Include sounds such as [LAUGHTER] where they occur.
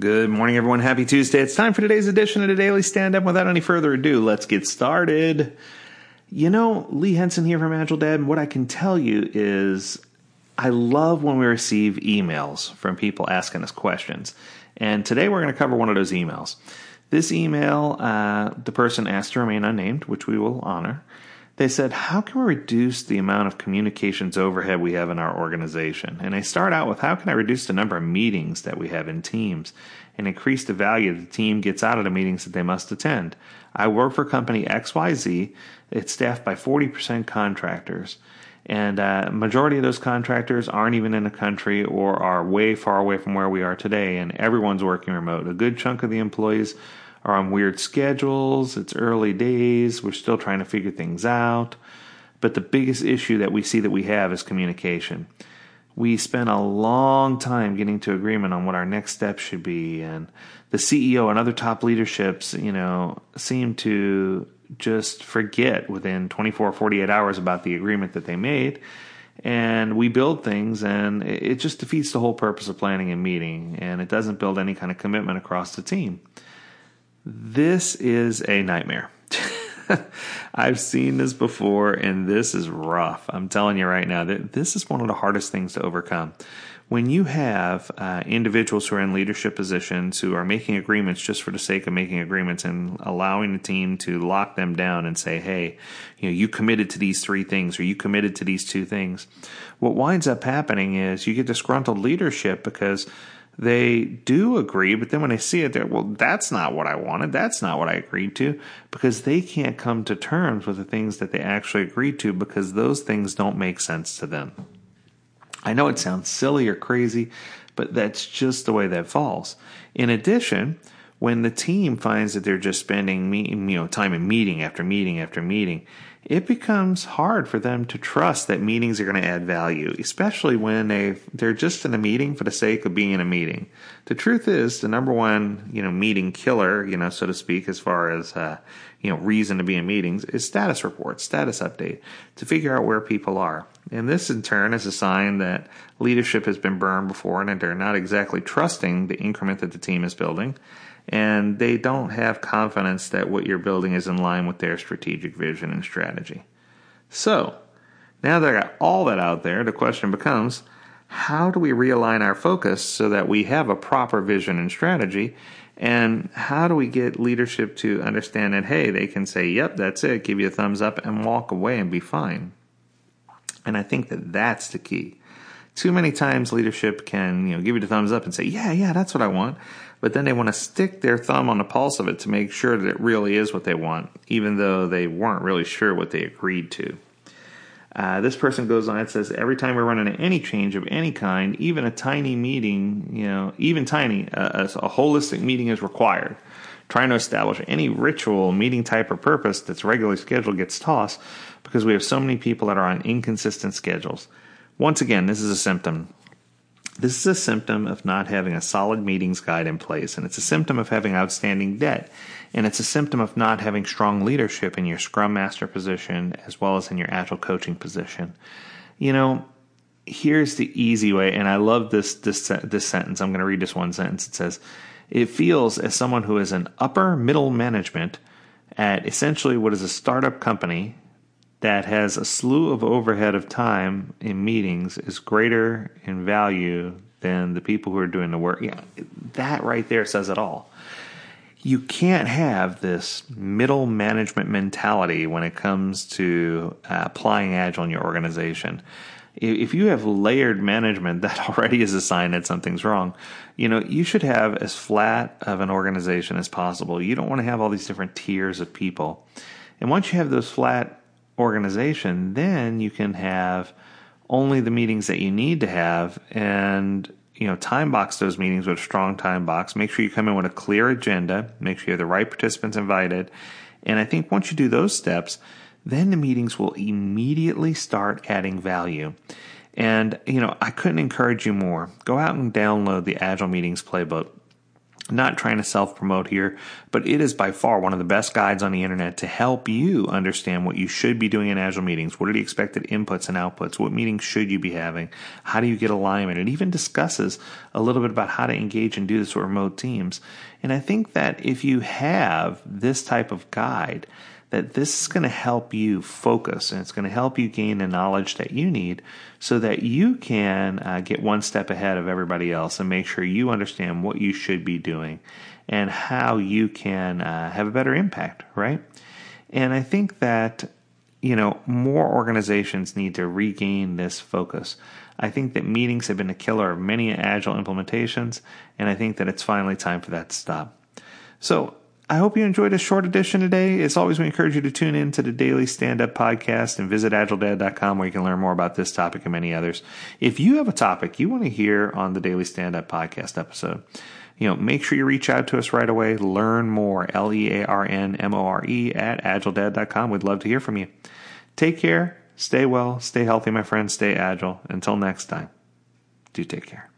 Good morning, everyone. Happy Tuesday. It's time for today's edition of the Daily Stand Up. Without any further ado, let's get started. You know, Lee Henson here from AgileDad, and what I can tell you is I love when we receive emails from people asking us questions. And today we're going to cover one of those emails. This email, uh, the person asked to remain unnamed, which we will honor. They said, How can we reduce the amount of communications overhead we have in our organization? And they start out with, How can I reduce the number of meetings that we have in teams and increase the value the team gets out of the meetings that they must attend? I work for company XYZ. It's staffed by 40% contractors. And uh, majority of those contractors aren't even in the country or are way far away from where we are today, and everyone's working remote. A good chunk of the employees are on weird schedules. It's early days. We're still trying to figure things out. But the biggest issue that we see that we have is communication. We spent a long time getting to agreement on what our next steps should be, and the CEO and other top leaderships, you know, seem to just forget within 24 or 48 hours about the agreement that they made. And we build things, and it just defeats the whole purpose of planning and meeting, and it doesn't build any kind of commitment across the team. This is a nightmare. [LAUGHS] I've seen this before, and this is rough. I'm telling you right now that this is one of the hardest things to overcome. When you have uh, individuals who are in leadership positions who are making agreements just for the sake of making agreements and allowing the team to lock them down and say, hey, you know, you committed to these three things or you committed to these two things, what winds up happening is you get disgruntled leadership because they do agree, but then when they see it, they're, well, that's not what I wanted. That's not what I agreed to because they can't come to terms with the things that they actually agreed to because those things don't make sense to them. I know it sounds silly or crazy, but that's just the way that falls. In addition, when the team finds that they're just spending you know time in meeting after meeting after meeting, it becomes hard for them to trust that meetings are going to add value, especially when they they're just in a meeting for the sake of being in a meeting. The truth is, the number one you know meeting killer, you know so to speak, as far as uh, you know reason to be in meetings is status reports, status update to figure out where people are. And this in turn is a sign that leadership has been burned before and that they're not exactly trusting the increment that the team is building and they don't have confidence that what you're building is in line with their strategic vision and strategy. So, now that I got all that out there, the question becomes how do we realign our focus so that we have a proper vision and strategy? And how do we get leadership to understand that, hey, they can say, yep, that's it, give you a thumbs up, and walk away and be fine? And I think that that's the key. Too many times leadership can, you know, give you the thumbs up and say, yeah, yeah, that's what I want but then they want to stick their thumb on the pulse of it to make sure that it really is what they want, even though they weren't really sure what they agreed to. Uh, this person goes on and says, every time we run into any change of any kind, even a tiny meeting, you know, even tiny, uh, a, a holistic meeting is required. Trying to establish any ritual, meeting type, or purpose that's regularly scheduled gets tossed because we have so many people that are on inconsistent schedules. Once again, this is a symptom this is a symptom of not having a solid meetings guide in place, and it's a symptom of having outstanding debt, and it's a symptom of not having strong leadership in your Scrum Master position as well as in your Agile coaching position. You know, here's the easy way, and I love this this this sentence. I'm going to read this one sentence. It says, "It feels as someone who is an upper middle management at essentially what is a startup company that has a slew of overhead of time in meetings is greater in value than the people who are doing the work. Yeah, that right there says it all. You can't have this middle management mentality when it comes to uh, applying Agile in your organization. If you have layered management, that [LAUGHS] already is a sign that something's wrong. You know, you should have as flat of an organization as possible. You don't want to have all these different tiers of people. And once you have those flat organization, then you can have only the meetings that you need to have and you know time box those meetings with a strong time box. Make sure you come in with a clear agenda. Make sure you have the right participants invited. And i think once you do those steps then the meetings will immediately start adding value. And you know i couldn't encourage you more. Go out and download the agile meetings playbook not trying to self promote here, but it is by far one of the best guides on the internet to help you understand what you should be doing in Agile meetings. What are the expected inputs and outputs? What meetings should you be having? How do you get alignment? It even discusses a little bit about how to engage and do this with remote teams. And I think that if you have this type of guide, that this is going to help you focus and it's going to help you gain the knowledge that you need so that you can uh, get one step ahead of everybody else and make sure you understand what you should be doing and how you can uh, have a better impact, right? And I think that, you know, more organizations need to regain this focus. I think that meetings have been a killer of many agile implementations, and I think that it's finally time for that to stop. So I hope you enjoyed a short edition today. As always, we encourage you to tune in to the Daily Stand Up podcast and visit agiledad.com where you can learn more about this topic and many others. If you have a topic you want to hear on the Daily Stand Up podcast episode, you know, make sure you reach out to us right away. Learn more, L E A R N M O R E, at agiledad.com. We'd love to hear from you. Take care, stay well, stay healthy, my friends, stay agile. Until next time, do take care.